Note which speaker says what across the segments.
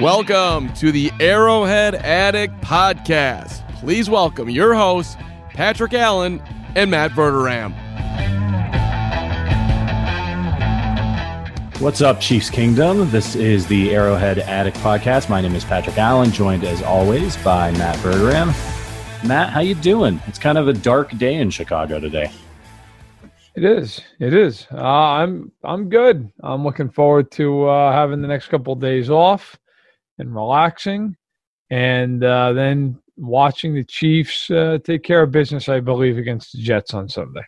Speaker 1: Welcome to the Arrowhead Addict Podcast. Please welcome your hosts, Patrick Allen and Matt Verderame.
Speaker 2: What's up, Chiefs Kingdom? This is the Arrowhead Addict Podcast. My name is Patrick Allen, joined as always by Matt Verderame. Matt, how you doing? It's kind of a dark day in Chicago today.
Speaker 3: It is. It is. Uh, I'm I'm good. I'm looking forward to uh, having the next couple of days off and relaxing, and uh, then watching the Chiefs uh, take care of business. I believe against the Jets on Sunday.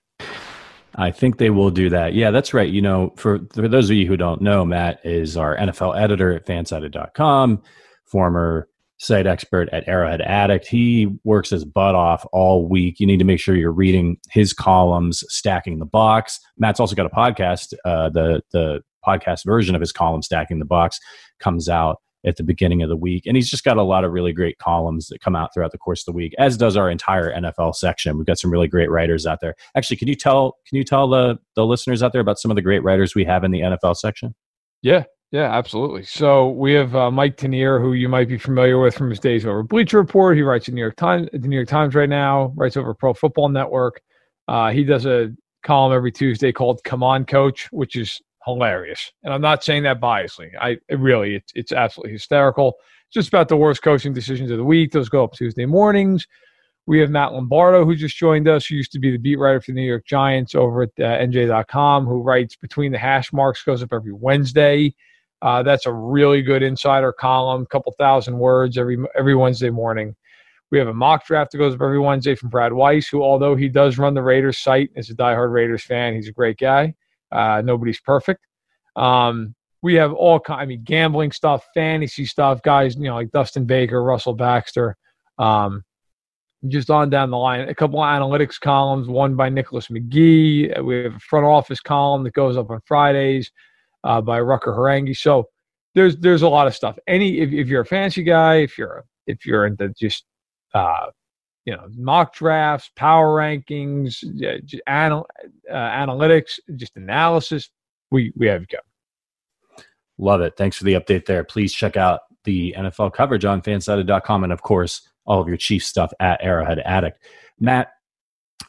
Speaker 2: I think they will do that. Yeah, that's right. You know, for for those of you who don't know, Matt is our NFL editor at fansided.com, former site expert at Arrowhead Addict. He works his butt off all week. You need to make sure you're reading his columns, stacking the box. Matt's also got a podcast. Uh, the the podcast version of his column, stacking the box, comes out at the beginning of the week. And he's just got a lot of really great columns that come out throughout the course of the week, as does our entire NFL section. We've got some really great writers out there. Actually, can you tell can you tell the the listeners out there about some of the great writers we have in the NFL section?
Speaker 3: Yeah, yeah, absolutely. So we have uh, Mike Tanier, who you might be familiar with from his days over Bleacher Report. He writes the New York Times, the New York Times right now. Writes over Pro Football Network. Uh, he does a column every Tuesday called "Come On, Coach," which is hilarious. And I'm not saying that biasly. I really, it's, it's absolutely hysterical. Just about the worst coaching decisions of the week. Those go up Tuesday mornings. We have Matt Lombardo, who just joined us, who used to be the beat writer for the New York Giants over at uh, NJ.com, who writes Between the Hash Marks, goes up every Wednesday. Uh, that's a really good insider column, couple thousand words every every Wednesday morning. We have a mock draft that goes up every Wednesday from Brad Weiss, who, although he does run the Raiders site, is a diehard Raiders fan. He's a great guy. Uh, nobody's perfect. Um, we have all kind, I mean, gambling stuff, fantasy stuff, guys, you know, like Dustin Baker, Russell Baxter, um, just on down the line. A couple of analytics columns, one by Nicholas McGee. We have a front office column that goes up on Fridays uh, by Rucker Harangi. So there's there's a lot of stuff. Any if, if you're a fancy guy, if you're if you're into just uh, you know mock drafts, power rankings, anal, uh, analytics, just analysis, we we have you covered.
Speaker 2: Love it. Thanks for the update there. Please check out the NFL coverage on fansided.com and, of course, all of your chief stuff at Arrowhead Addict. Matt,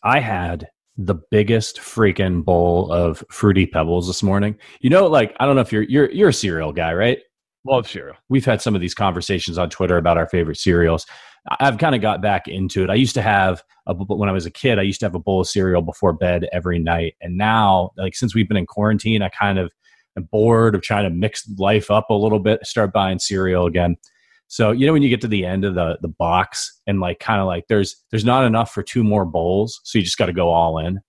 Speaker 2: I had the biggest freaking bowl of fruity pebbles this morning. You know, like I don't know if you're you're you're a cereal guy, right?
Speaker 3: Love cereal.
Speaker 2: We've had some of these conversations on Twitter about our favorite cereals. I've kind of got back into it. I used to have a, when I was a kid, I used to have a bowl of cereal before bed every night. And now, like since we've been in quarantine, I kind of am bored of trying to mix life up a little bit, start buying cereal again. So, you know, when you get to the end of the the box and like kind of like there's there's not enough for two more bowls, so you just got to go all in.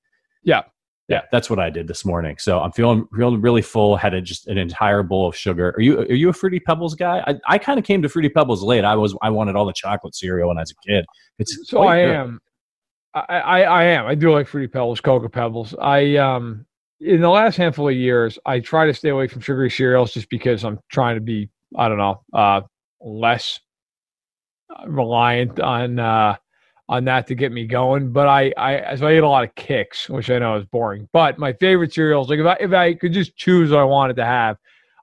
Speaker 3: Yeah.
Speaker 2: Yeah, that's what I did this morning. So I'm feeling feeling really full. Had a, just an entire bowl of sugar. Are you are you a fruity pebbles guy? I, I kind of came to fruity pebbles late. I was I wanted all the chocolate cereal when I was a kid.
Speaker 3: It's so I good. am. I, I, I am. I do like fruity pebbles, cocoa pebbles. I um in the last handful of years, I try to stay away from sugary cereals just because I'm trying to be I don't know uh less reliant on uh on that to get me going. But I, I, so I ate a lot of Kix, which I know is boring. But my favorite cereals, like if I, if I could just choose what I wanted to have,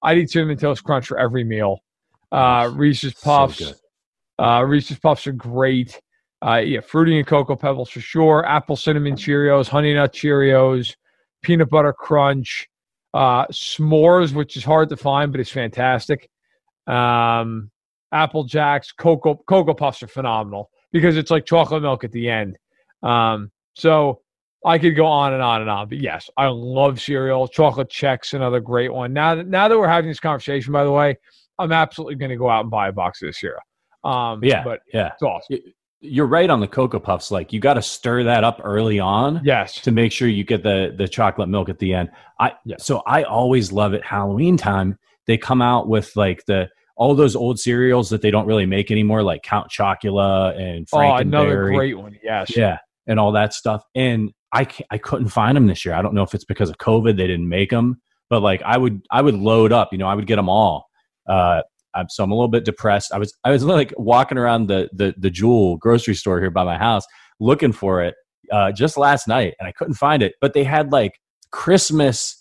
Speaker 3: I'd eat cinnamon toast crunch for every meal. Uh, Reese's Puffs, so uh, Reese's Puffs are great. Uh, yeah, fruity and cocoa pebbles for sure. Apple cinnamon Cheerios, honey nut Cheerios, peanut butter crunch, uh, s'mores, which is hard to find, but it's fantastic. Um, Apple Jacks, cocoa cocoa puffs are phenomenal because it's like chocolate milk at the end. Um, so I could go on and on and on. But yes, I love cereal. Chocolate Chex, another great one. Now that now that we're having this conversation, by the way, I'm absolutely going to go out and buy a box of this cereal. Um,
Speaker 2: yeah,
Speaker 3: but
Speaker 2: yeah,
Speaker 3: it's awesome.
Speaker 2: You're right on the cocoa puffs. Like you got to stir that up early on,
Speaker 3: yes,
Speaker 2: to make sure you get the the chocolate milk at the end. I yes. so I always love it Halloween time. They come out with like the all those old cereals that they don't really make anymore, like Count Chocula and Frankenberry. Oh,
Speaker 3: another great one. Yes.
Speaker 2: Yeah. And all that stuff. And I, I couldn't find them this year. I don't know if it's because of COVID, they didn't make them, but like I would, I would load up, you know, I would get them all. Uh, so I'm a little bit depressed. I was, I was like walking around the, the, the Jewel grocery store here by my house looking for it, uh, just last night and I couldn't find it, but they had like Christmas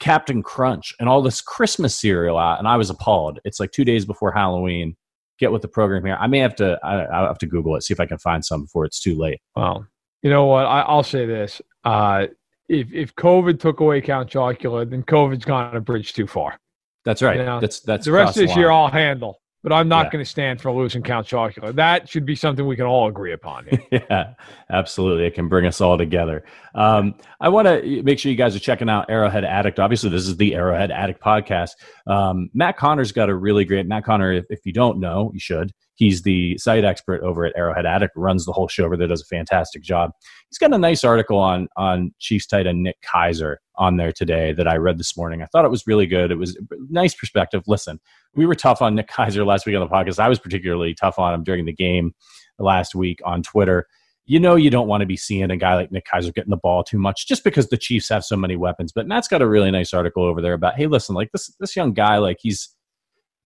Speaker 2: Captain Crunch and all this Christmas cereal out, and I was appalled. It's like two days before Halloween. Get with the program here. I may have to. I, have to Google it, see if I can find some before it's too late.
Speaker 3: Well, you know what? I, I'll say this: uh, if if COVID took away Count Chocula, then COVID's gone a bridge too far.
Speaker 2: That's right.
Speaker 3: You know,
Speaker 2: that's that's
Speaker 3: The rest of this
Speaker 2: line.
Speaker 3: year, I'll handle, but I'm not
Speaker 2: Yeah.
Speaker 3: going to stand for losing Count Chocula. That should be something we can all agree upon. here.
Speaker 2: yeah, absolutely. It can bring us all together. Um, I want to make sure you guys are checking out Arrowhead Addict. Obviously, this is the Arrowhead Addict podcast. Um, Matt Connor's got a really great Matt Connor. If, if you don't know, you should. He's the site expert over at Arrowhead Addict. Runs the whole show over there. Does a fantastic job. He's got a nice article on on Chiefs tight end Nick Keizer on there today that I read this morning. I thought it was really good. It was nice perspective. Listen, we were tough on Nick Keizer last week on the podcast. I was particularly tough on him during the game last week on Twitter. You know, you don't want to be seeing a guy like Nick Keizer getting the ball too much just because the Chiefs have so many weapons. But Matt's got a really nice article over there about, hey, listen, like this this young guy, like he's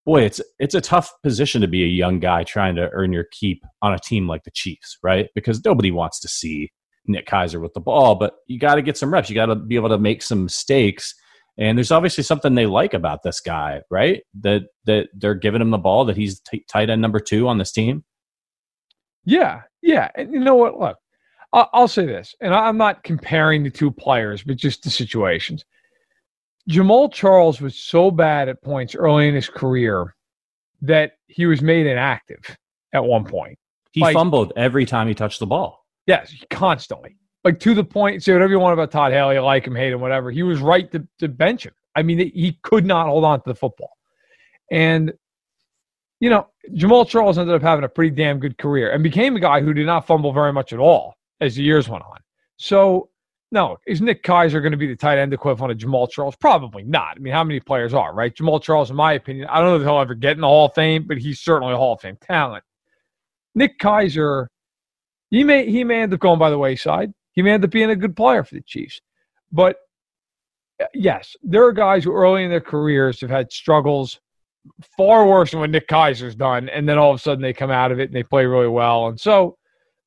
Speaker 2: boy, it's it's a tough position to be a young guy trying to earn your keep on a team like the Chiefs, right? Because nobody wants to see Nick Keizer with the ball, but you got to get some reps. You got to be able to make some mistakes. And there's obviously something they like about this guy, right? That that they're giving him the ball, that he's t- tight end number two on this team.
Speaker 3: Yeah, yeah. And you know what? Look, I'll, I'll say this, and I'm not comparing the two players, but just the situations. Jamaal Charles was so bad at points early in his career that he was made inactive at one point.
Speaker 2: He
Speaker 3: Like-
Speaker 2: fumbled every time he touched the ball.
Speaker 3: Yes, constantly. Like to the point, say whatever you want about Todd Haley, like him, hate him, whatever. He was right to, to bench him. I mean, he could not hold on to the football. And, you know, Jamaal Charles ended up having a pretty damn good career and became a guy who did not fumble very much at all as the years went on. So, no, is Nick Keizer going to be the tight end equivalent of Jamaal Charles? Probably not. I mean, how many players are, right? Jamaal Charles, in my opinion, I don't know if he'll ever get in the Hall of Fame, but he's certainly a Hall of Fame talent. Nick Keizer, he may he may end up going by the wayside. He may end up being a good player for the Chiefs. But uh, yes, there are guys who early in their careers have had struggles far worse than what Nick Keizer's done, and then all of a sudden they come out of it and they play really well. And so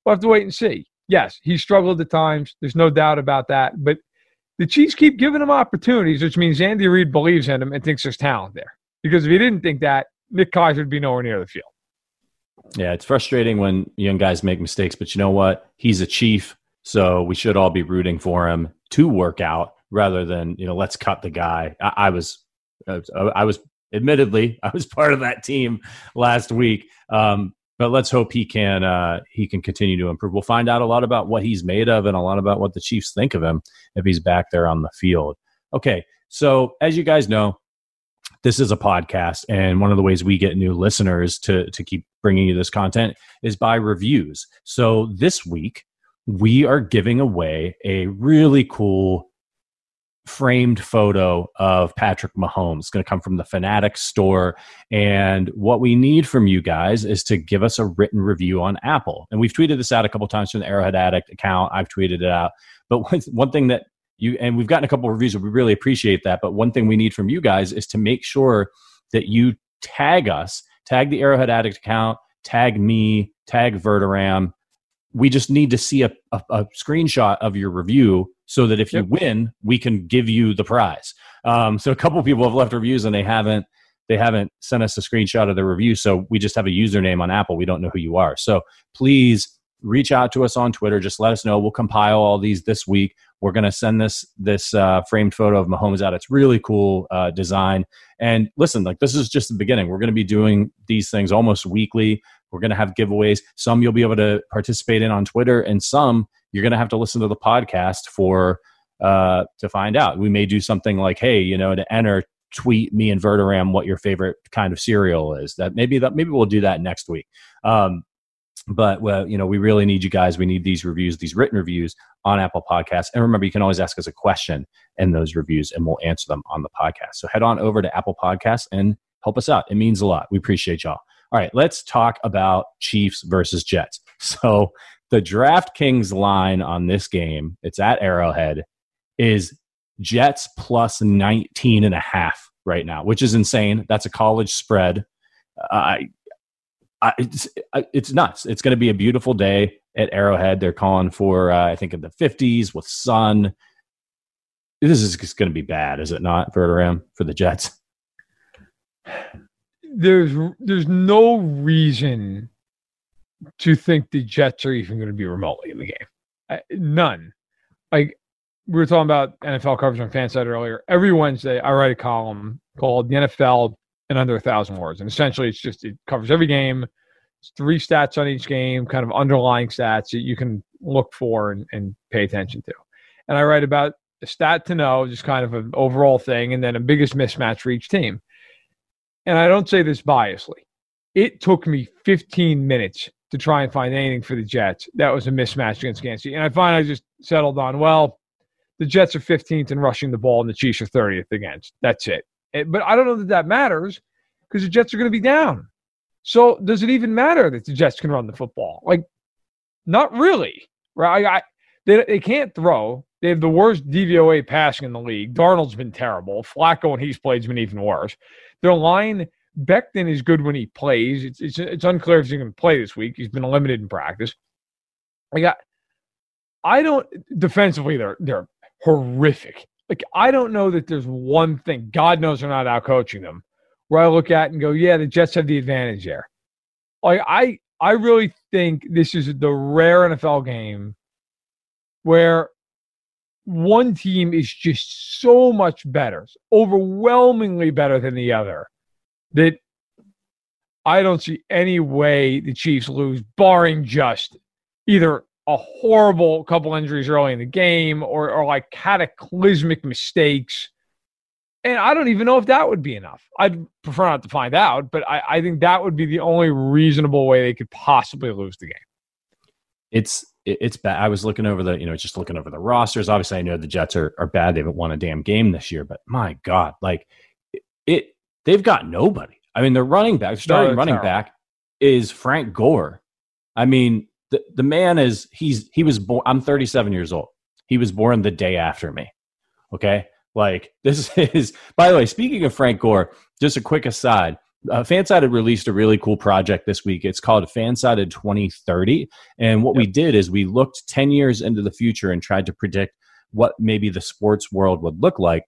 Speaker 3: we'll have to wait and see. Yes, he struggled at times. There's no doubt about that. But the Chiefs keep giving him opportunities, which means Andy Reid believes in him and thinks there's talent there. Because if he didn't think that, Nick Keizer would be nowhere near the field.
Speaker 2: Yeah, it's frustrating when young guys make mistakes, but you know what? He's a chief, so we should all be rooting for him to work out rather than you know let's cut the guy. I, I was, I was, I was admittedly I was part of that team last week, um, but let's hope he can uh, he can continue to improve. We'll find out a lot about what he's made of and a lot about what the Chiefs think of him if he's back there on the field. Okay, so as you guys know, this is a podcast and one of the ways we get new listeners to to keep bringing you this content is by reviews so this week we are giving away a really cool framed photo of Patrick Mahomes. It's going to come from the Fanatic store. And what we need from you guys is to give us a written review on Apple. And we've tweeted this out a couple times from the Arrowhead Addict account. I've tweeted it out. But one, one thing that you, and we've gotten a couple of reviews, we really appreciate that. But one thing we need from you guys is to make sure that you tag us, tag the Arrowhead Addict account, tag me, tag Verderame. We just need to see a, a, a screenshot of your review so that if you win, we can give you the prize. Um, so a couple of people have left reviews and they haven't they haven't sent us a screenshot of their review. So we just have a username on Apple. We don't know who you are. So please reach out to us on Twitter. Just let us know. We'll compile all these this week. We're going to send this this uh, framed photo of Mahomes out. It's really cool uh, design. And listen, like this is just the beginning. We're going to be doing these things almost weekly. We're going to have giveaways. Some you'll be able to participate in on Twitter, and some you're going to have to listen to the podcast for uh, to find out. We may do something like, hey, you know, to enter, tweet me and Verderame what your favorite kind of cereal is. That maybe that maybe we'll do that next week. Um, but well, you know, we really need you guys. We need these reviews, these written reviews on Apple Podcasts. And remember, you can always ask us a question in those reviews, and we'll answer them on the podcast. So head on over to Apple Podcasts and help us out. It means a lot. We appreciate y'all. All right, let's talk about Chiefs versus Jets. So the DraftKings line on this game, it's at Arrowhead, is Jets plus 19 and a half right now, which is insane. That's a college spread. I, I, it's, it's nuts. It's going to be a beautiful day at Arrowhead. They're calling for, uh, I think, in the 50s with sun. this is going to be bad, is it not, Verderame, for the Jets?
Speaker 3: There's there's no reason to think the Jets are even going to be remotely in the game. Uh, none. Like we were talking about NFL coverage on Fanside earlier. Every Wednesday, I write a column called "The NFL in Under a Thousand Words," and essentially, it's just it covers every game. It's three stats on each game, kind of underlying stats that you can look for and, and pay attention to. And I write about a stat to know, just kind of an overall thing, and then a biggest mismatch for each team. And I don't say this biasly. It took me 15 minutes to try and find anything for the Jets that was a mismatch against Kansas. And I finally just settled on, well, the Jets are 15th in rushing the ball and the Chiefs are 30th against. That's it. But I don't know that that matters because the Jets are going to be down. So does it even matter that the Jets can run the football? Like, not really, right? I, they, they can't throw. They have the worst DVOA passing in the league. Darnold's been terrible. Flacco, when he's played, has been even worse. Their line, Becton is good when he plays. It's, it's, it's unclear if he's going to play this week. He's been limited in practice. I got, I don't, defensively, they're, they're horrific. Like, I don't know that there's one thing, God knows they're not out coaching them, where I look at and go, yeah, the Jets have the advantage there. Like, I, I really think this is the rare NFL game where one team is just so much better, overwhelmingly better than the other, that I don't see any way the Chiefs lose, barring just either a horrible couple injuries early in the game or, or like cataclysmic mistakes. And I don't even know if that would be enough. I'd prefer not to find out, but I, I think that would be the only reasonable way they could possibly lose the game.
Speaker 2: It's it's bad. I was looking over the, you know, just looking over the rosters. Obviously, I know the Jets are, are bad. They haven't won a damn game this year, but my God, like it, it they've got nobody. I mean, their running back, starting no, running terrible. back is Frank Gore. I mean, the, the man is, he's, he was born, I'm 37 years old. He was born the day after me. Okay. Like this is, by the way, speaking of Frank Gore, just a quick aside uh, Fansided released a really cool project this week. It's called Fansided 2030. And what yep. we did is we looked 10 years into the future and tried to predict what maybe the sports world would look like.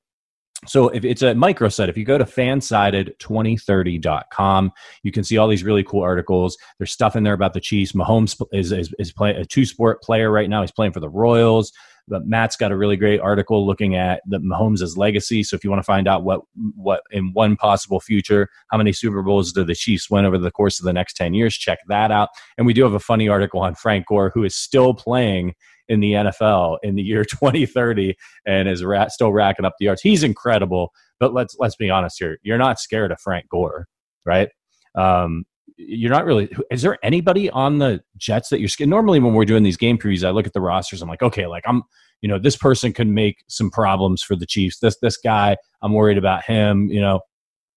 Speaker 2: So if it's a microsite, if you go to fansided2030.com, you can see all these really cool articles. There's stuff in there about the Chiefs. Mahomes is, is, is playing a two sport player right now. He's playing for the Royals. But Matt's got a really great article looking at the Mahomes' legacy. So if you want to find out what what in one possible future, how many Super Bowls do the Chiefs win over the course of the next 10 years, check that out. And we do have a funny article on Frank Gore, who is still playing in the NFL in the year 2030 and is ra- still racking up the yards. He's incredible, but let's let's be honest here. You're not scared of Frank Gore, right? Um, you're not really. Is there anybody on the Jets that you're? Normally, when we're doing these game previews, I look at the rosters. I'm like, okay, like I'm, you know, this person can make some problems for the Chiefs. This this guy, I'm worried about him. You know,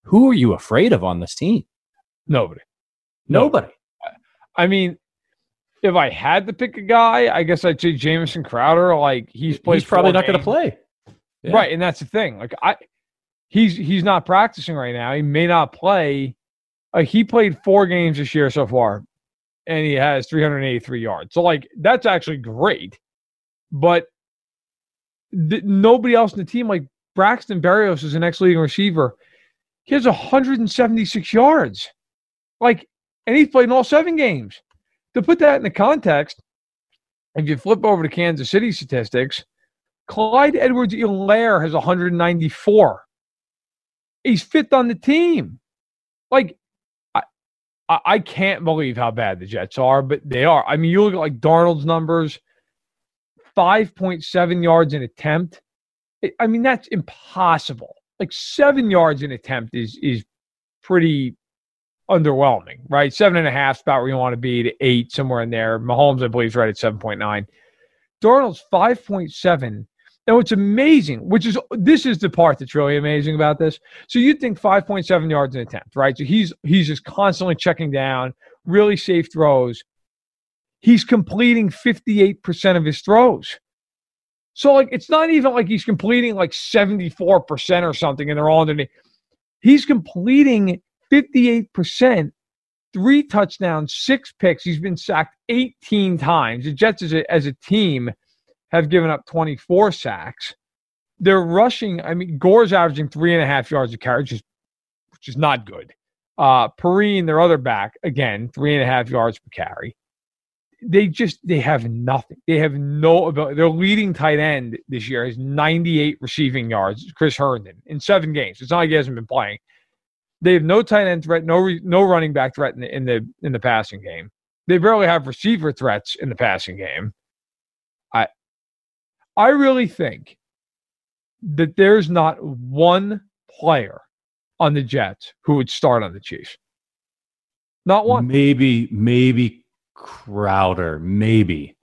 Speaker 2: who are you afraid of on this team?
Speaker 3: Nobody.
Speaker 2: Nobody.
Speaker 3: I mean, if I had to pick a guy, I guess I'd say Jamison Crowder. Like he's played.
Speaker 2: He's probably not going to play.
Speaker 3: Yeah. Right, and that's the thing. Like I, he's he's not practicing right now. He may not play uh, he played four games this year so far, and he has 383 yards. So, like, that's actually great. But th- nobody else in the team, like Braxton Berrios, is an ex leading receiver. He has 176 yards. Like, and he's played in all seven games. To put that in the context, if you flip over to Kansas City statistics, Clyde Edwards Helaire has 194. He's fifth on the team. Like, I, I can't believe how bad the Jets are, but they are. I mean, you look at like Darnold's numbers 5.7 yards an attempt. I mean, that's impossible. Like seven yards an attempt is is pretty underwhelming, right? Seven and a half about where you want to be to eight, somewhere in there. Mahomes, I believe, is right at 7.9. Darnold's 5.7 and what's amazing, which is this is the part that's really amazing about this. So you think 5.7 yards an attempt, right? So he's he's just constantly checking down, really safe throws. He's completing 58% of his throws. So like it's not even like he's completing like 74% or something and they're all underneath. He's completing 58%, three touchdowns, six picks. He's been sacked 18 times. The Jets as a, as a team have given up 24 sacks. they're rushing. I mean, Gore's averaging three and a half yards a carry, which is, which is not good. Uh, Perine, their other back, again, three and a half yards per carry. They just they have nothing. They have no ability. Their leading tight end this year is 98 receiving yards. Chris Herndon in seven games. It's not like he hasn't been playing. They have no tight end threat, no re, no running back threat in the, in the in the passing game. They barely have receiver threats in the passing game. I really think that there's not one player on the Jets who would start on the Chiefs. Not one.
Speaker 2: Maybe, maybe Crowder, maybe.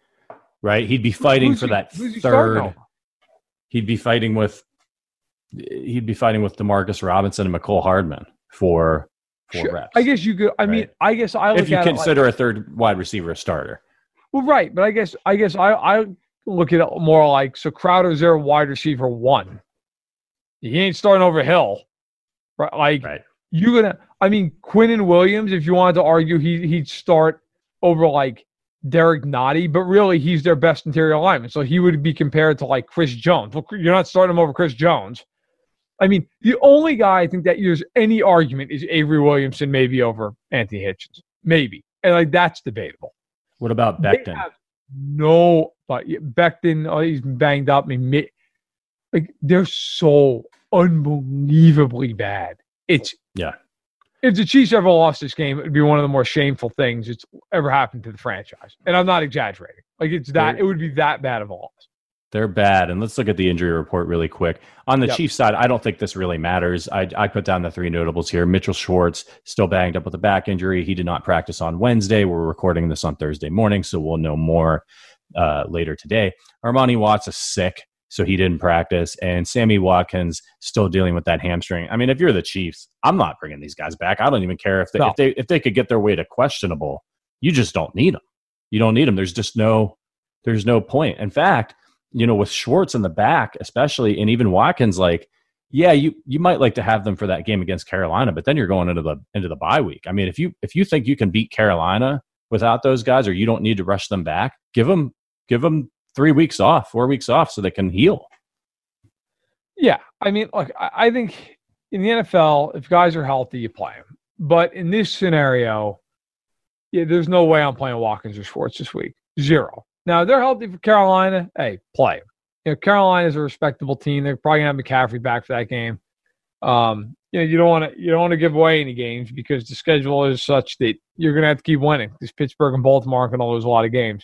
Speaker 2: Right? He'd be fighting
Speaker 3: Who's
Speaker 2: for
Speaker 3: he-
Speaker 2: that
Speaker 3: who's he
Speaker 2: third. He'd be fighting with. He'd be fighting with Demarcus Robinson and Mecole Hardman for for
Speaker 3: Sure.
Speaker 2: reps.
Speaker 3: I guess you could. I mean, I guess I look
Speaker 2: if you
Speaker 3: at it like-
Speaker 2: consider a third wide receiver a starter.
Speaker 3: well, right, but I guess I guess I I look at it more like so Crowder's their wide receiver one. He ain't starting over Hill, right? Like
Speaker 2: Right.
Speaker 3: you're gonna. I mean, Quinnen Williams. If you wanted to argue, he he'd start over like Derrick Nnadi, but really he's their best interior lineman, so he would be compared to like Chris Jones. Well, you're not starting him over Chris Jones. I mean, the only guy I think that there's any argument is Avery Williamson, maybe over Anthony Hitchens, maybe, and like that's debatable.
Speaker 2: What about
Speaker 3: have no, but Becton, oh, he's banged up. I mean, like they're so unbelievably bad. It's
Speaker 2: Yeah.
Speaker 3: If the Chiefs ever lost this game, it would be one of the more shameful things that's ever happened to the franchise. And I'm not exaggerating. Like it's that it would be that bad of a loss.
Speaker 2: They're bad. And let's look at the injury report really quick. On the
Speaker 3: Yep.
Speaker 2: Chiefs side, I don't think this really matters. I, I put down the three notables here. Mitchell Schwartz still banged up with a back injury. He did not practice on Wednesday. We're recording this on Thursday morning, so we'll know more uh, later today. Armani Watts is sick, so he didn't practice. And Sammy Watkins still dealing with that hamstring. I mean, if you're the Chiefs, I'm not bringing these guys back. I don't even care if they,
Speaker 3: No.
Speaker 2: if they if they could get their way to questionable. You just don't need them. You don't need them. There's just no there's no point. In fact, you know, with Schwartz in the back, especially, and even Watkins, like, yeah, you you might like to have them for that game against Carolina, but then you're going into the into the bye week. I mean, if you if you think you can beat Carolina without those guys, or you don't need to rush them back, give them give them three weeks off, four weeks off, so they can heal.
Speaker 3: Yeah, I mean, look, I, think in the NFL, if guys are healthy, you play them. But in this scenario, yeah, there's no way I'm playing Watkins or Schwartz this week. Zero. Now they're healthy for Carolina. Hey, play. You know, Carolina is a respectable team. They're probably gonna have McCaffrey back for that game. Um, you know, you don't want to you don't want to give away any games because the schedule is such that you're gonna have to keep winning. Because Pittsburgh and Baltimore are gonna lose a lot of games.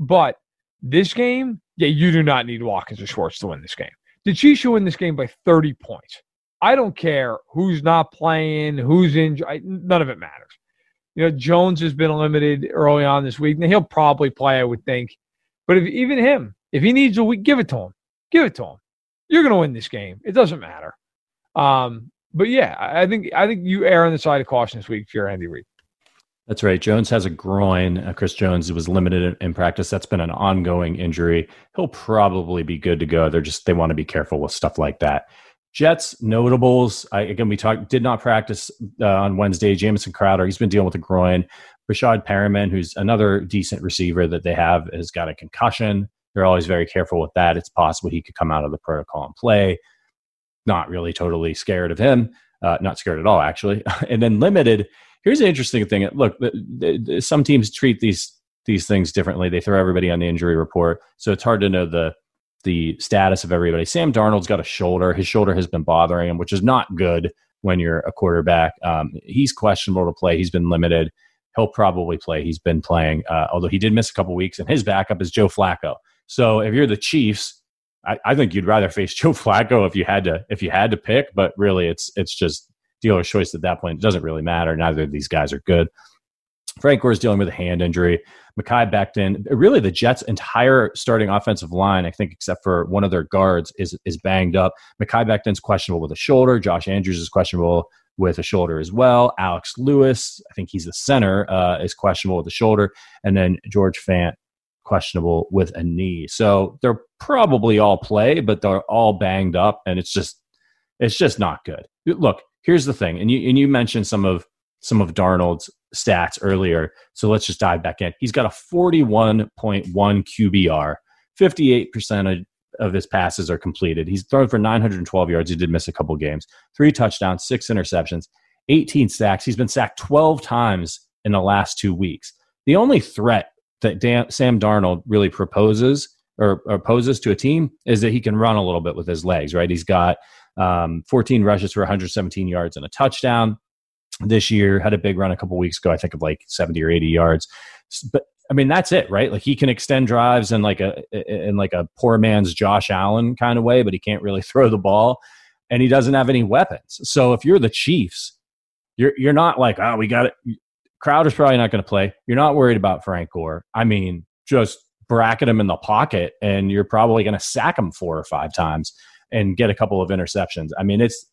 Speaker 3: But this game, yeah, you do not need Watkins or Schwartz to win this game. The Chiefs should win this game by 30 points. I don't care who's not playing, who's injured. None of it matters. You know, Jones has been limited early on this week. Now he'll probably play, I would think. But if even him, if he needs a week, give it to him. Give it to him. You're going to win this game. It doesn't matter. Um, but yeah, I I think I think you err on the side of caution this week if you're Andy Reid.
Speaker 2: That's right. Jones has a groin. Uh, Chris Jones was limited in, practice. That's been an ongoing injury. He'll probably be good to go. They're just they want to be careful with stuff like that. Jets notables. I, again, we talked. Did not practice uh, on Wednesday. Jamison Crowder. He's been dealing with a groin. Breshad Perriman, who's another decent receiver that they have, has got a concussion. They're always very careful with that. It's possible he could come out of the protocol and play. Not really totally scared of him. Uh, not scared at all, actually. and then limited. Here's an interesting thing. Look, some teams treat these these things differently. They throw everybody on the injury report, so it's hard to know the the status of everybody. Sam Darnold's got a shoulder. His shoulder has been bothering him, which is not good when you're a quarterback. Um, he's questionable to play. He's been limited. He'll probably play. He's been playing, uh, although he did miss a couple weeks. And his backup is Joe Flacco. So if you're the Chiefs, I, I think you'd rather face Joe Flacco if you had to if you had to pick. But really, it's it's just dealer's choice at that point. It doesn't really matter. Neither of these guys are good. Frank Gore is dealing with a hand injury. Mekhi Becton, really the Jets' entire starting offensive line, I think, except for one of their guards, is is banged up. Mekhi Becton's questionable with a shoulder. Josh Andrews is questionable with a shoulder as well. Alex Lewis, I think he's the center, uh, is questionable with a shoulder, and then George Fant questionable with a knee. So they're probably all play, but they're all banged up, and it's just it's just not good. Look, here's the thing, and you and you mentioned some of some of Darnold's stats earlier. So let's just dive back in. He's got a 41.1 QBR, 58% of his passes are completed. He's thrown for 912 yards. He did miss a couple games. Three touchdowns, six interceptions, 18 sacks. He's been sacked 12 times in the last two weeks. The only threat that Dan, Sam Darnold really proposes or, or, poses to a team is that he can run a little bit with his legs, right? He's got um, 14 rushes for 117 yards and a touchdown this year. Had a big run a couple weeks ago, I think of like 70 or 80 yards. But I mean, that's it, right? Like he can extend drives in like a in like a poor man's Josh Allen kind of way, but he can't really throw the ball, and he doesn't have any weapons. So if you're the Chiefs, you're you're not like, oh, we got it. Crowder's probably not going to play. You're not worried about Frank Gore. I mean, just bracket him in the pocket, and you're probably going to sack him four or five times and get a couple of interceptions. I mean, it's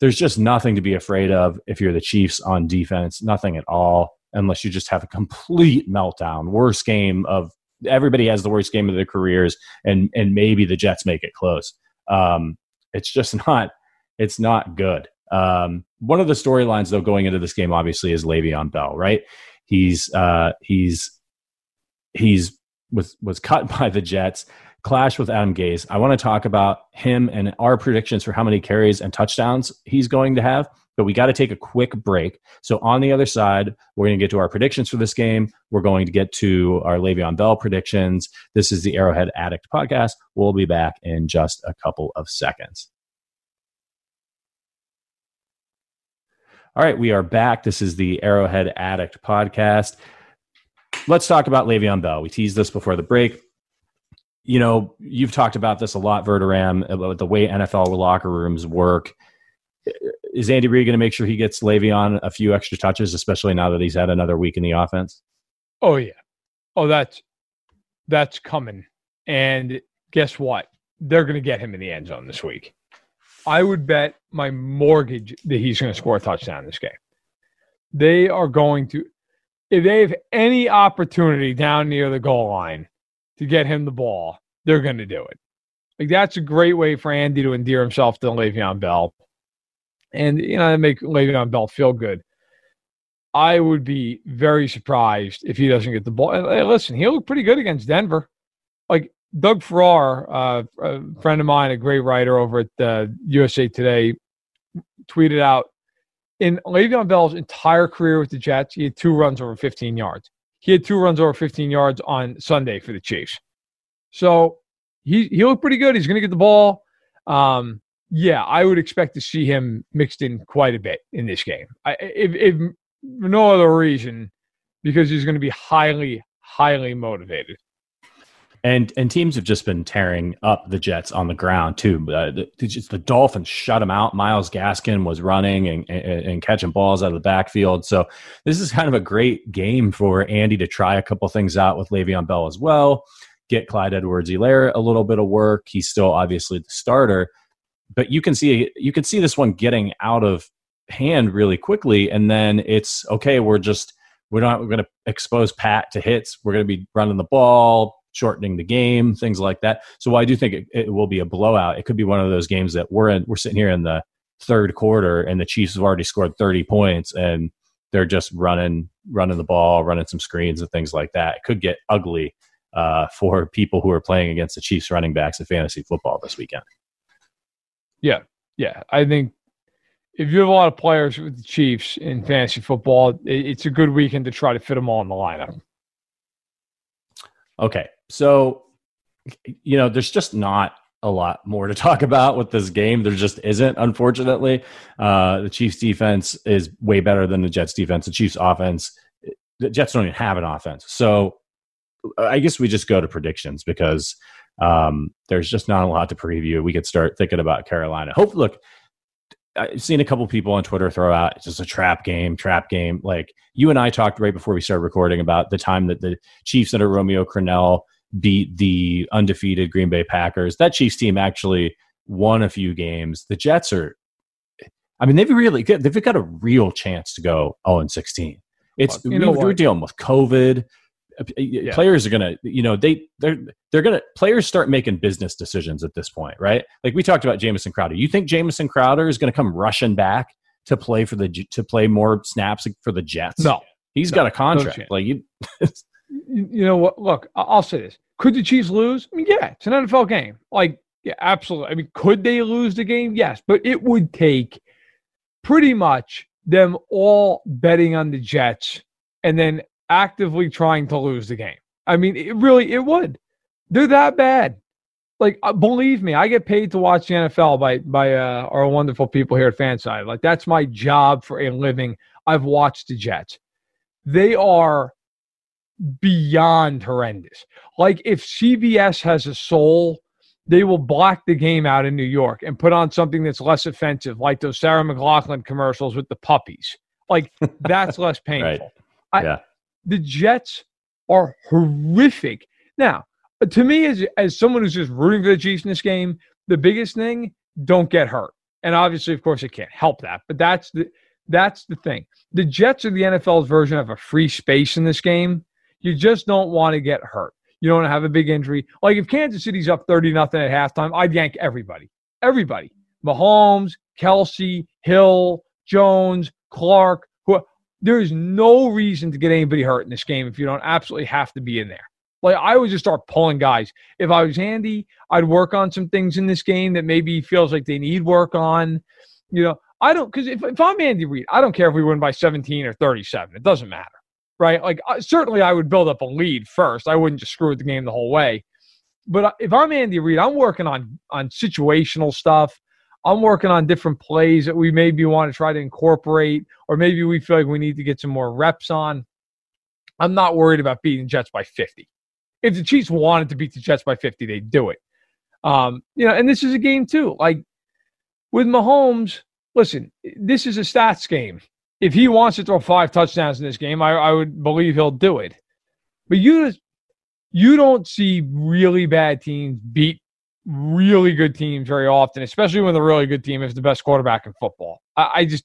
Speaker 2: there's just nothing to be afraid of if you're the Chiefs on defense. Nothing at all, unless you just have a complete meltdown. Worst game of everybody has the worst game of their careers, and and maybe the Jets make it close. Um, it's just not it's not good. Um, one of the storylines though going into this game obviously is Le'Veon Bell, right? He's uh, he's he's was was cut by the Jets clash with Adam Gase. I want to talk about him and our predictions for how many carries and touchdowns he's going to have. But we got to take a quick break. So on the other side, we're going to get to our predictions for this game. We're going to get to our Le'Veon Bell predictions. This is the Arrowhead Addict podcast. We'll be back in just a couple of seconds. All right, we are back. This is the Arrowhead Addict podcast. Let's talk about Le'Veon Bell. We teased this before the break you know, you've talked about this a lot, Verderame, about the way NFL locker rooms work. Is Andy Reid going to make sure he gets Le'Veon a few extra touches, especially now that he's had another week in the offense?
Speaker 3: Oh yeah, oh that's that's coming. And guess what? They're going to get him in the end zone this week. I would bet my mortgage that he's going to score a touchdown this game. They are going to, if they have any opportunity down near the goal line to get him the ball, they're going to do it. Like that's a great way for Andy to endear himself to Le'Veon Bell, and you know make Le'Veon Bell feel good. I would be very surprised if he doesn't get the ball. And listen, he looked pretty good against Denver. Like Doug Farrar, uh, a friend of mine, a great writer over at uh, USA Today, tweeted out in Le'Veon Bell's entire career with the Jets, he had two runs over 15 yards. He had two runs over 15 yards on Sunday for the Chiefs. So he he looked pretty good. He's going to get the ball. Um, yeah, I would expect to see him mixed in quite a bit in this game. I, if, if no other reason, because he's going to be highly, highly motivated.
Speaker 2: And and teams have just been tearing up the Jets on the ground too. Uh, the, the Dolphins shut them out. Myles Gaskin was running and, and, and catching balls out of the backfield. So this is kind of a great game for Andy to try a couple things out with Le'Veon Bell as well. Get Clyde Edwards-Helaire a little bit of work. He's still obviously the starter, but you can see you can see this one getting out of hand really quickly, and then it's okay. We're just we're not going to expose Pat to hits. We're going to be running the ball shortening the game, things like that. So I do think it, it, will be a blowout. It could be one of those games that we're in. We're sitting here in the third quarter, and the Chiefs have already scored 30 points, and they're just running running the ball, running some screens and things like that. It could get ugly uh, for people who are playing against the Chiefs running backs in fantasy football this weekend.
Speaker 3: Yeah, yeah, I think if you have a lot of players with the Chiefs in fantasy football, it's a good weekend to try to fit them all in the lineup.
Speaker 2: Okay, so, you know, there's just not a lot more to talk about with this game. There just isn't, unfortunately. Uh, the Chiefs' defense is way better than the Jets' defense. The Chiefs' offense, the Jets don't even have an offense. So, I guess we just go to predictions because um, there's just not a lot to preview. We could start thinking about Carolina. Hope, look, I've seen a couple people on Twitter throw out it's just a trap game, trap game. Like you and I talked right before we started recording about the time that the Chiefs under Romeo Crennel beat the undefeated Green Bay Packers. That Chiefs team actually won a few games. The Jets are, I mean, they've really they've got a real chance to go 0 and 16. It's you know we, we're dealing with COVID. Yeah. Players are gonna, you know, they they're they're gonna players start making business decisions at this point, right? Like we talked about Jamison Crowder. You think Jamison Crowder is gonna come rushing back to play for the to play more snaps for the Jets?
Speaker 3: No,
Speaker 2: he's
Speaker 3: no,
Speaker 2: got a contract. No like you,
Speaker 3: you know what? Look, I'll say this: could the Chiefs lose? I mean, yeah, it's an NFL game. Like, yeah, absolutely. I mean, could they lose the game? Yes, but it would take pretty much them all betting on the Jets and then actively trying to lose the game. I mean, it really it would. They're that bad. Like, uh, believe me, I get paid to watch the NFL by by uh, our wonderful people here at Fanside. Like, that's my job for a living. I've watched the Jets. They are beyond horrendous. Like, if CBS has a soul, they will block the game out in New York and put on something that's less offensive, like those Sarah McLachlan commercials with the puppies. Like, that's less painful.
Speaker 2: right. Yeah.
Speaker 3: I, the Jets are horrific. Now, to me, as as someone who's just rooting for the Chiefs in this game, the biggest thing: don't get hurt. And obviously, of course, it can't help that. But that's the that's the thing. The Jets are the NFL's version of a free space in this game. You just don't want to get hurt. You don't have a big injury. Like if Kansas City's up 30 nothing at halftime, I'd yank everybody. Everybody. Mahomes, Kelce, Hill, Jones, Clark. Who, there is no reason to get anybody hurt in this game if you don't absolutely have to be in there. Like I would just start pulling guys. If I was Andy, I'd work on some things in this game that maybe feels like they need work on. You know, I don't because if, if I'm Andy Reid, I don't care if we win by 17 or 37. It doesn't matter, right? Like certainly I would build up a lead first. I wouldn't just screw with the game the whole way. But if I'm Andy Reid, I'm working on on situational stuff. I'm working on different plays that we maybe want to try to incorporate, or maybe we feel like we need to get some more reps on. I'm not worried about beating Jets by 50 if the Chiefs wanted to beat the Jets by 50, they'd do it. Um, you know, and this is a game too. Like with Mahomes, listen, this is a stats game. If he wants to throw five touchdowns in this game, I, I would believe he'll do it. But you just you don't see really bad teams beat really good teams very often, especially when the really good team is the best quarterback in football. I, I just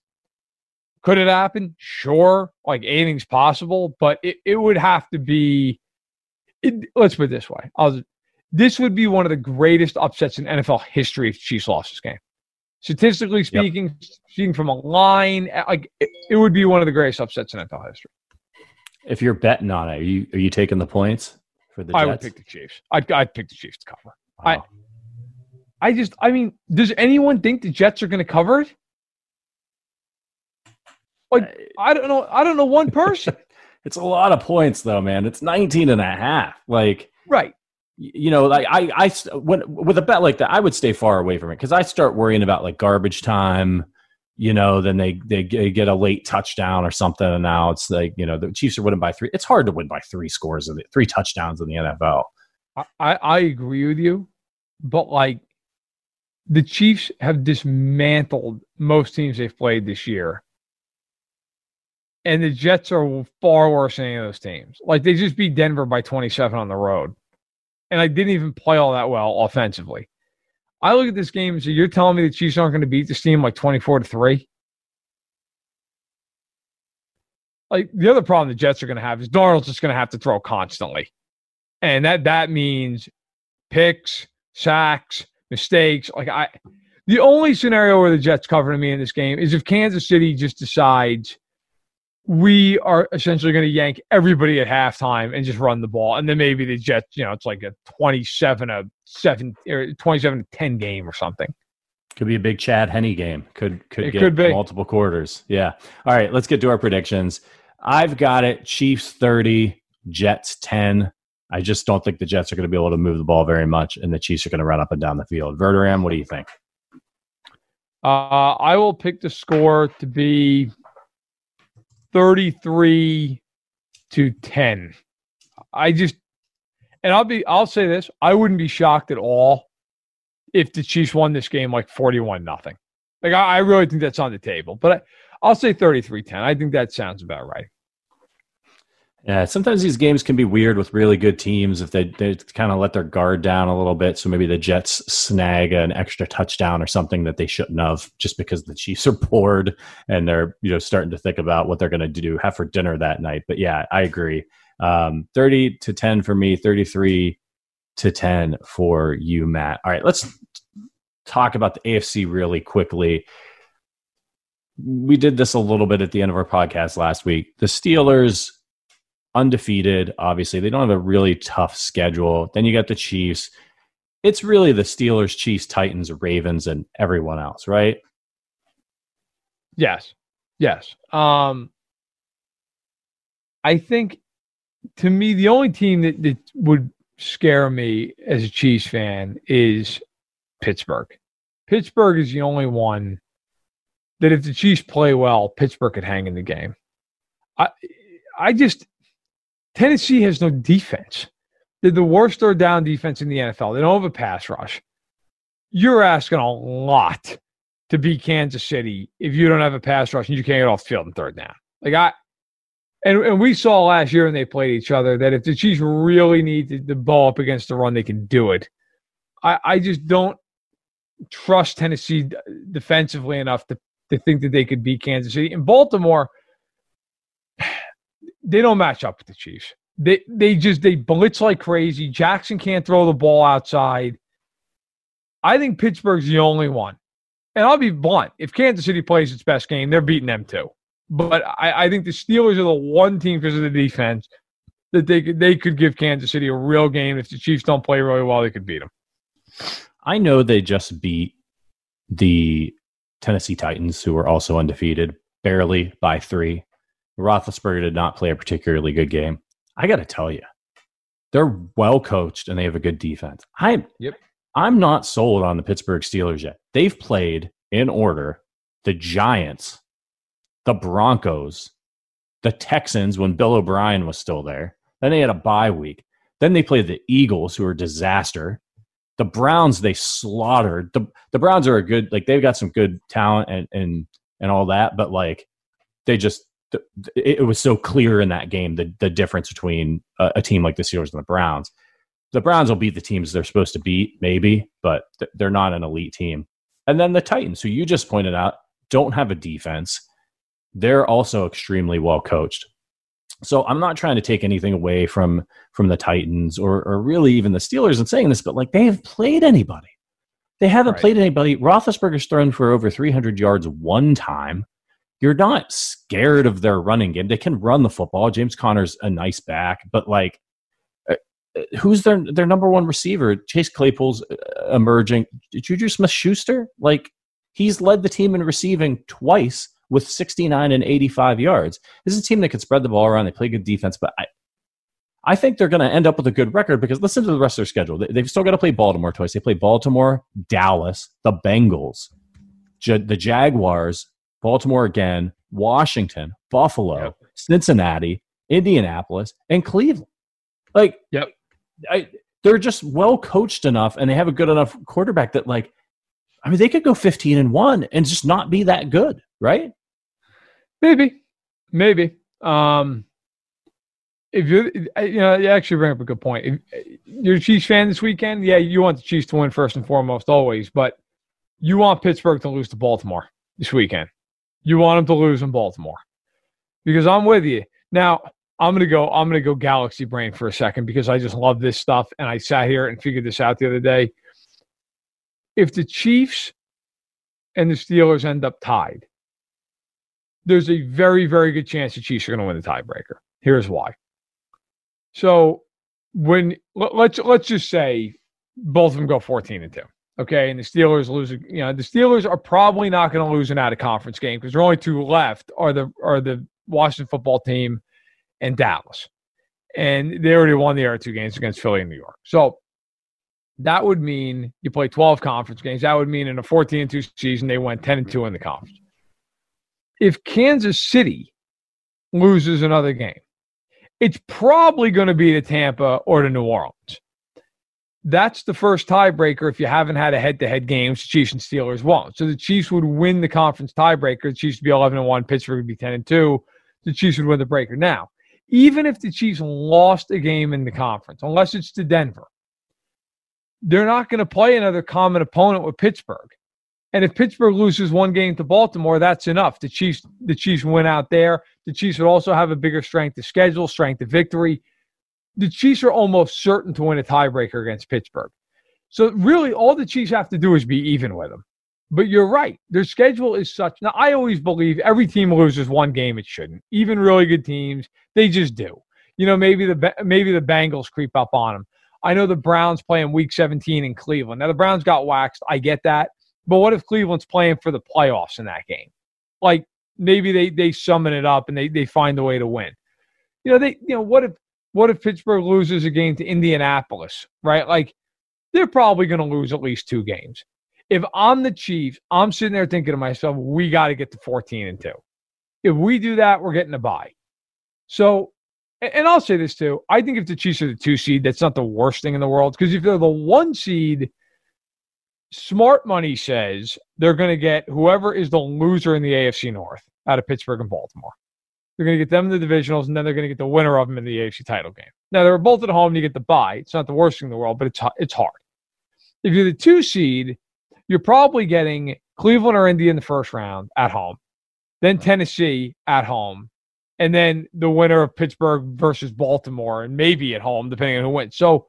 Speaker 3: could it happen? Sure, like anything's possible, but it, it would have to be it, let's put it this way: this would be one of the greatest upsets in NFL history if Chiefs lost this game. Statistically speaking, yep. speaking from a line, like it, it, would be one of the greatest upsets in NFL history.
Speaker 2: If you're betting on it, are you are you taking the points for the? Jets?
Speaker 3: I would pick the Chiefs. I'd, I'd pick the Chiefs to cover. Wow. I, I just, I mean, does anyone think the Jets are going to cover it? Like, I don't know. I don't know one person.
Speaker 2: It's a lot of points though, man. It's 19 and a half. Like
Speaker 3: right.
Speaker 2: You know, like I, I, when with a bet like that, I would stay far away from it because I start worrying about like garbage time. You know, then they they get a late touchdown or something, and now it's like you know the Chiefs are winning by three. It's hard to win by three scores of three touchdowns in the NFL.
Speaker 3: I, I agree with you, but like the Chiefs have dismantled most teams they've played this year and the Jets are far worse than any of those teams. Like they just beat Denver by 27 on the road, and I didn't even play all that well offensively. I look at this game and say, "You're telling me the Chiefs aren't going to beat this team like 24 to 3? Like the other problem the Jets are going to have is Darnold's just going to have to throw constantly, and that that means picks, sacks, mistakes. Like I, the only scenario where the Jets cover to me in this game is if Kansas City just decides we are essentially going to yank everybody at halftime and just run the ball. And then maybe the Jets, you know, it's like a 27 a 7 or 27 to 10 game or something.
Speaker 2: Could be a big Chad Henne game. Could could it get could multiple quarters. Yeah. All right, let's get to our predictions. I've got it Chiefs 30, Jets 10. I just don't think the Jets are going to be able to move the ball very much and the Chiefs are going to run up and down the field. Verderame, what do you think?
Speaker 3: Uh, I will pick the score to be 33 to 10. I just and I'll be I'll say this, I wouldn't be shocked at all if the Chiefs won this game like 41 nothing. Like I, I, really think that's on the table. But I, will say 33-10. I think that sounds about right.
Speaker 2: Yeah, sometimes these games can be weird with really good teams if they, they kind of let their guard down a little bit. So maybe the Jets snag an extra touchdown or something that they shouldn't have just because the Chiefs are bored and they're you know starting to think about what they're going to do have for dinner that night. But yeah, I agree. Um, 30 to 10 for me, 33 to 10 for you, Matt. All right, let's talk about the AFC really quickly. We did this a little bit at the end of our podcast last week. The Steelers undefeated. Obviously, they don't have a really tough schedule. Then you got the Chiefs. It's really the Steelers, Chiefs, Titans, Ravens, and everyone else, right?
Speaker 3: Yes. Yes. Um, I think to me, the only team that, that would scare me as a Chiefs fan is Pittsburgh. Pittsburgh is the only one that if the Chiefs play well, Pittsburgh could hang in the game. I I just Tennessee has no defense. They're the worst third down defense in the NFL. They don't have a pass rush. You're asking a lot to beat Kansas City if you don't have a pass rush and you can't get off the field in third down. Like I and, and we saw last year when they played each other that if the Chiefs really need the, ball up against the run, they can do it. I, I just don't trust Tennessee defensively enough to, to think that they could beat Kansas City. In Baltimore, they don't match up with the Chiefs. They they just they blitz like crazy. Jackson can't throw the ball outside. I think Pittsburgh's the only one. And I'll be blunt. If Kansas City plays its best game, they're beating them too. But I, I think the Steelers are the one team because of the defense that they could they could give Kansas City a real game. If the Chiefs don't play really well, they could beat them.
Speaker 2: I know they just beat the Tennessee Titans, who were also undefeated, barely by three. Roethlisberger did not play a particularly good game. I got to tell you, they're well coached and they have a good defense. I'm
Speaker 3: yep.
Speaker 2: I'm not sold on the Pittsburgh Steelers yet. They've played in order the Giants, the Broncos, the Texans when Bill O'Brien was still there. Then they had a bye week. Then they played the Eagles, who are a disaster. The Browns they slaughtered. The the Browns are a good like they've got some good talent and and and all that, but like they just it was so clear in that game the the difference between a, a team like the Steelers and the Browns. The Browns will beat the teams they're supposed to beat, maybe, but they're not an elite team. And then the Titans, who you just pointed out, don't have a defense they're also extremely well coached. So I'm not trying to take anything away from from the Titans or or really even the Steelers in saying this, but like they have played anybody. They haven't right. played anybody. Roethlisberger's thrown for over 300 yards one time. You're not scared of their running game. They can run the football. James Conner's a nice back, but like, uh, uh, who's their their number one receiver? Chase Claypool's uh, emerging. Juju Smith Schuster, like he's led the team in receiving twice with 69 and 85 yards. This is a team that can spread the ball around. They play good defense, but I, I think they're going to end up with a good record because listen to the rest of their schedule. They, have still got to play Baltimore twice. They play Baltimore, Dallas, the Bengals, J- the Jaguars, Baltimore again, Washington, Buffalo, yep. Cincinnati, Indianapolis, and Cleveland. Like,
Speaker 3: yep.
Speaker 2: I, they're just well coached enough and they have a good enough quarterback that like I mean, they could go 15 and one and just not be that good, right?
Speaker 3: Maybe, maybe. Um, if you you know, you actually bring up a good point. If you're a Chiefs fan this weekend, yeah, you want the Chiefs to win first and foremost, always. But you want Pittsburgh to lose to Baltimore this weekend. You want them to lose in Baltimore because I'm with you. Now I'm gonna go. I'm gonna go Galaxy brain for a second because I just love this stuff, and I sat here and figured this out the other day if the Chiefs and the Steelers end up tied, there's a very, very good chance the Chiefs are going to win the tiebreaker. Here's why. So when let's let's just say both of them go 14 and 2. Okay. And the Steelers lose, you know, the Steelers are probably not going to lose an out of conference game because are only two left are the are the Washington football team and Dallas. And they already won the other two games against Philly and New York. So that would mean you play 12 conference games. That would mean in a 14 and 2 season, they went 10 and 2 in the conference. If Kansas City loses another game, it's probably going to be to Tampa or to New Orleans. That's the first tiebreaker if you haven't had a head to head game. The Chiefs and Steelers won't. So the Chiefs would win the conference tiebreaker. The Chiefs would be 11 and 1. Pittsburgh would be 10 and 2. The Chiefs would win the breaker. Now, even if the Chiefs lost a game in the conference, unless it's to Denver, they're not going to play another common opponent with Pittsburgh. And if Pittsburgh loses one game to Baltimore, that's enough. The Chiefs, the Chiefs win out there. The Chiefs would also have a bigger strength of schedule, strength of victory. The Chiefs are almost certain to win a tiebreaker against Pittsburgh. So really, all the Chiefs have to do is be even with them. But you're right. Their schedule is such. Now, I always believe every team loses one game it shouldn't. Even really good teams, they just do. You know, maybe the maybe the Bengals creep up on them. I know the Browns playing Week 17 in Cleveland. Now the Browns got waxed. I get that, but what if Cleveland's playing for the playoffs in that game? Like maybe they they summon it up and they they find a way to win. You know, they you know what if what if Pittsburgh loses a game to Indianapolis, right? Like they're probably going to lose at least two games. If I'm the Chiefs, I'm sitting there thinking to myself, we got to get to 14 and 2. If we do that, we're getting a bye. So, and I'll say this too. I think if the Chiefs are the two seed, that's not the worst thing in the world. Because if they're the one seed, smart money says they're going to get whoever is the loser in the AFC North out of Pittsburgh and Baltimore. They're going to get them in the divisionals, and then they're going to get the winner of them in the AFC title game. Now they're both at home, and you get the bye. It's not the worst thing in the world, but it's it's hard. If you're the two seed, you're probably getting Cleveland or Indy in the first round at home, then Tennessee at home, and then the winner of Pittsburgh versus Baltimore, and maybe at home, depending on who wins. So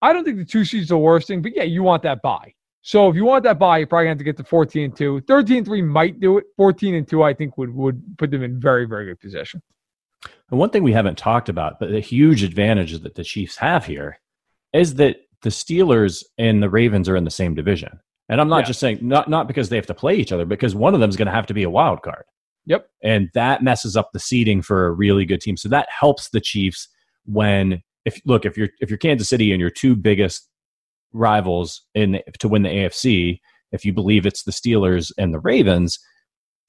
Speaker 3: I don't think the two seeds the worst thing, but yeah, you want that bye. So if you want that bye, you're probably going to have to get to 14 and 2. 13 and 3 might do it. 14 and 2, I think, would, would put them in very, very good position.
Speaker 2: And one thing we haven't talked about, but the huge advantage that the Chiefs have here is that the Steelers and the Ravens are in the same division. And I'm not yeah. just saying not not because they have to play each other, because one of them is going to have to be a wild card.
Speaker 3: Yep.
Speaker 2: And that messes up the seeding for a really good team. So that helps the Chiefs when if look if you're if you're Kansas City and your two biggest rivals in to win the AFC, if you believe it's the Steelers and the Ravens,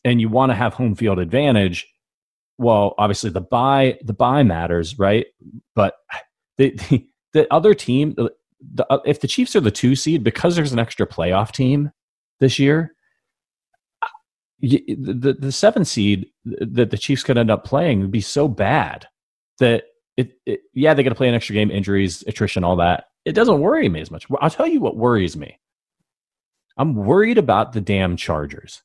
Speaker 2: and you want to have home field advantage, well, obviously the bye the bye matters, right? But the the, the other team, the, uh, if the Chiefs are the two seed, because there's an extra playoff team this year, the the, the seven seed that the Chiefs could end up playing would be so bad that it, it yeah they got to play an extra game, injuries, attrition, all that. It doesn't worry me as much. I'll tell you what worries me. I'm worried about the damn Chargers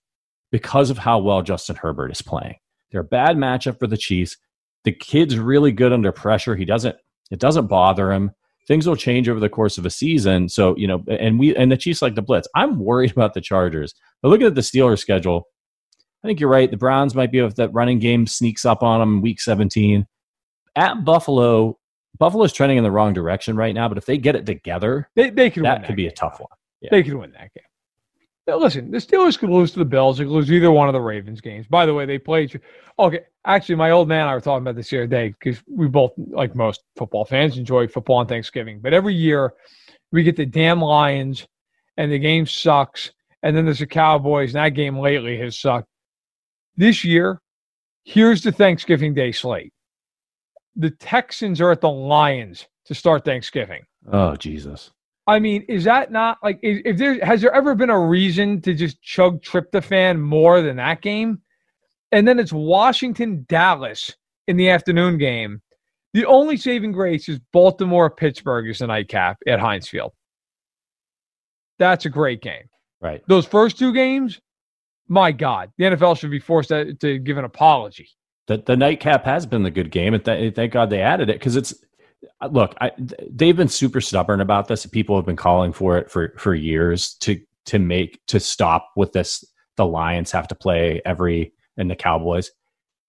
Speaker 2: because of how well Justin Herbert is playing. They're a bad matchup for the Chiefs. The kid's really good under pressure. He doesn't it doesn't bother him things will change over the course of a season. So, you know, and we and the Chiefs like the blitz. I'm worried about the Chargers. But looking at the Steelers schedule, I think you're right. The Browns might be if that running game sneaks up on them week 17. At Buffalo, Buffalo's trending in the wrong direction right now, but if they get it together,
Speaker 3: they, they could
Speaker 2: that,
Speaker 3: that
Speaker 2: could
Speaker 3: game.
Speaker 2: be a tough one.
Speaker 3: Yeah. They could win that game. Now, listen, the Steelers could lose to the Bills. They could lose either one of the Ravens games. By the way, they played. Okay, actually, my old man and I were talking about this the other day because we both, like most football fans, enjoy football on Thanksgiving. But every year, we get the damn Lions, and the game sucks. And then there's the Cowboys, and that game lately has sucked. This year, here's the Thanksgiving Day slate. The Texans are at the Lions to start Thanksgiving.
Speaker 2: Oh Jesus!
Speaker 3: I mean, is that not like if there has there ever been a reason to just chug tryptophan more than that game? And then it's Washington Dallas in the afternoon game. The only saving grace is Baltimore Pittsburgh is the nightcap at Heinz Field. That's a great game.
Speaker 2: Right.
Speaker 3: Those first two games, my God, the NFL should be forced to, to give an apology.
Speaker 2: The, the nightcap has been the good game, and th- thank God they added it because it's look, I, they've been super stubborn about this. People have been calling for it for for years to to make to stop with this. The Lions have to play every and the Cowboys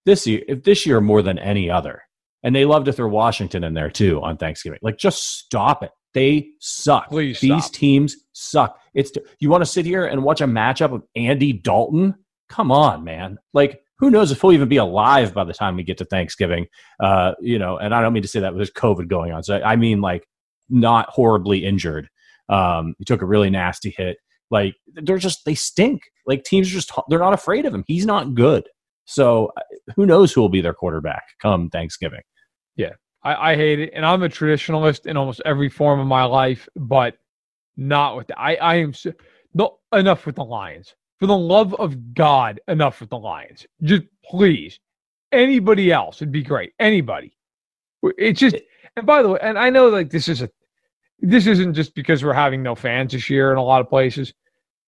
Speaker 2: this year. If this year more than any other, and they love to throw Washington in there too on Thanksgiving. Like, just stop it. They suck.
Speaker 3: Please
Speaker 2: These
Speaker 3: stop.
Speaker 2: teams suck. It's you want to sit here and watch a matchup of Andy Dalton? Come on, man. Like who knows if he'll even be alive by the time we get to Thanksgiving. Uh, you know, and I don't mean to say that there's COVID going on. So I mean like not horribly injured. Um, he took a really nasty hit. Like they're just they stink. Like teams just they're not afraid of him. He's not good. So uh, who knows who will be their quarterback come Thanksgiving?
Speaker 3: Yeah, I, I hate it, and I'm a traditionalist in almost every form of my life, but not with the, I. I am so, no enough with the Lions for the love of God, enough with the Lions. Just please, anybody else would be great. Anybody. It's just, and by the way, and I know like this is a, this isn't just because we're having no fans this year in a lot of places.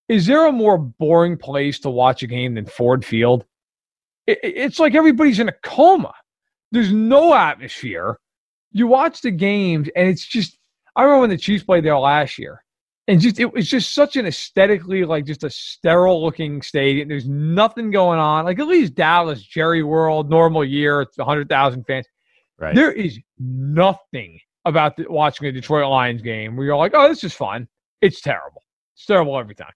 Speaker 3: Is there a more boring place to watch a game than Ford Field? It, it's like everybody's in a coma. There's no atmosphere. You watch the games, and it's just. I remember when the Chiefs played there last year and just it was just such an aesthetically like just a sterile looking stadium. There's nothing going on. Like at least Dallas, Jerry World, normal year, it's hundred thousand fans.
Speaker 2: Right.
Speaker 3: There is nothing about the, watching a Detroit Lions game where you're like, oh, this is fun. It's terrible. It's terrible every time.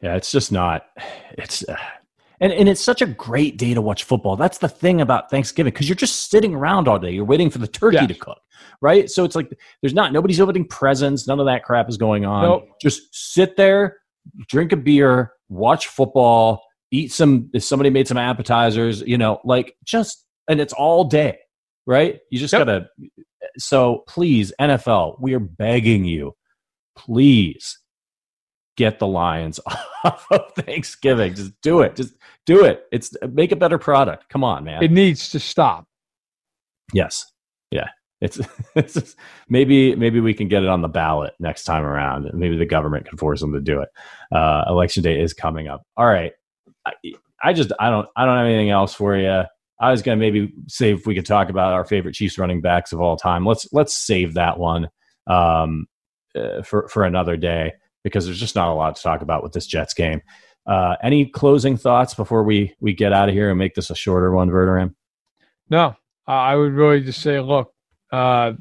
Speaker 2: Yeah, it's just not. It's uh, and and it's such a great day to watch football. That's the thing about Thanksgiving because you're just sitting around all day. You're waiting for the turkey
Speaker 3: Yes.
Speaker 2: to cook, right? So it's like there's not nobody's opening presents. None of that crap is going on.
Speaker 3: Nope.
Speaker 2: Just sit there, drink a beer, watch football, eat some. If somebody made some appetizers, you know, like just and it's all day, right? You just
Speaker 3: Yep.
Speaker 2: gotta. So please, NFL, we are begging you, please get the Lions off of Thanksgiving. Just do it. Just do it. It's make a better product. Come on, man.
Speaker 3: It needs to stop.
Speaker 2: yes. Yeah. It's, it's just- maybe maybe we can get it on the ballot next time around. Maybe the government can force them to do it. Uh, election day is coming up. All right. I, I just I don't I don't have anything else for you. I was gonna maybe say if we could talk about our favorite Chiefs running backs of all time. Let's let's save that one um, uh, for for another day because there's just not a lot to talk about with this Jets game. Uh, any closing thoughts before we we get out of here and make this a shorter one, Verderame?
Speaker 3: No, I would really just say, look, uh,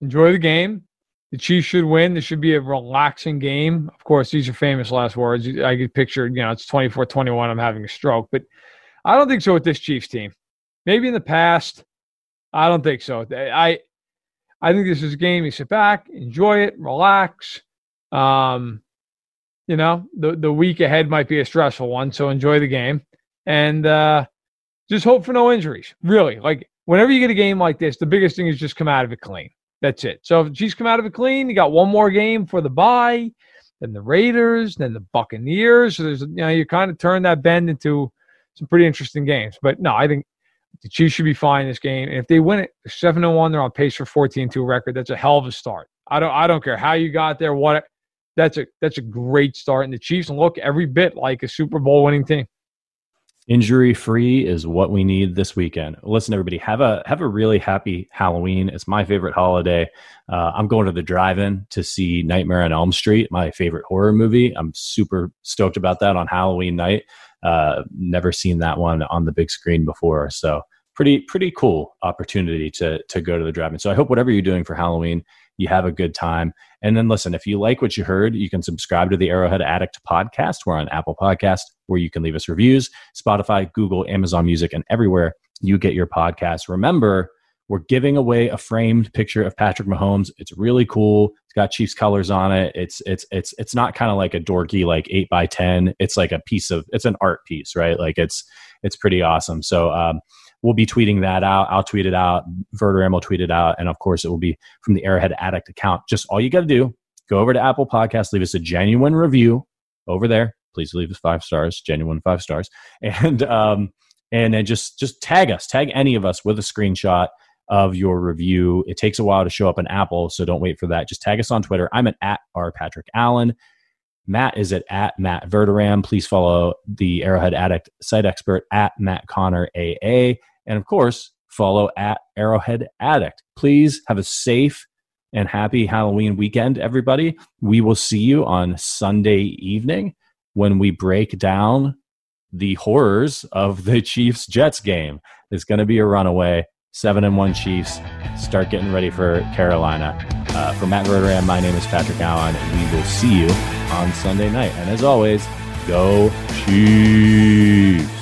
Speaker 3: enjoy the game. The Chiefs should win. This should be a relaxing game. Of course, these are famous last words. I get pictured, you know, it's 24 21. I'm having a stroke, but I don't think so with this Chiefs team. Maybe in the past, I don't think so. I, I think this is a game you sit back, enjoy it, relax. Um, you know, the, the week ahead might be a stressful one, so enjoy the game. And, uh, just hope for no injuries. Really, like whenever you get a game like this, the biggest thing is just come out of it clean. That's it. So if Chiefs come out of it clean, you got one more game for the bye, then the Raiders, then the Buccaneers. So there's you know you kind of turn that bend into some pretty interesting games. But no, I think the Chiefs should be fine in this game. And if they win it, seven and one, they're on pace for 14-2 record. That's a hell of a start. I don't I don't care how you got there, what that's a that's a great start. And the Chiefs look every bit like a Super Bowl winning team.
Speaker 2: Injury free is what we need this weekend. Listen, everybody, have a have a really happy Halloween. It's my favorite holiday. Uh, I'm going to the drive-in to see Nightmare on Elm Street, my favorite horror movie. I'm super stoked about that on Halloween night. Uh, never seen that one on the big screen before, so pretty pretty cool opportunity to to go to the drive-in. So I hope whatever you're doing for Halloween, you have a good time. And then listen, if you like what you heard, you can subscribe to the Arrowhead Addict podcast. We're on Apple Podcast, where you can leave us reviews, Spotify, Google, Amazon Music, and everywhere you get your podcasts. Remember, we're giving away a framed picture of Patrick Mahomes. It's really cool. It's got Chiefs colors on it. It's it's it's it's not kind of like a dorky like eight by ten. It's like a piece of it's an art piece, right? Like it's it's pretty awesome. So um, we'll be tweeting that out. I'll tweet it out. Verderame will tweet it out, and of course, it will be from the Arrowhead Addict account. Just all you got to do: go over to Apple Podcasts, leave us a genuine review over there. Please leave us five stars, genuine five stars, and um, and then just just tag us, tag any of us with a screenshot of your review. It takes a while to show up in Apple, so don't wait for that. Just tag us on Twitter. I'm at, at R Patrick Allen. Matt is at, at Matt Verderame. Please follow the Arrowhead Addict site expert at Matt Connor AA. And of course, follow at Arrowhead Addict. Please have a safe and happy Halloween weekend, everybody. We will see you on Sunday evening when we break down the horrors of the Chiefs Jets game. It's going to be a runaway. Seven and one Chiefs. Start getting ready for Carolina. Uh, for Matt Verderame, my name is Patrick Allen. And we will see you on Sunday night. And as always, go Chiefs.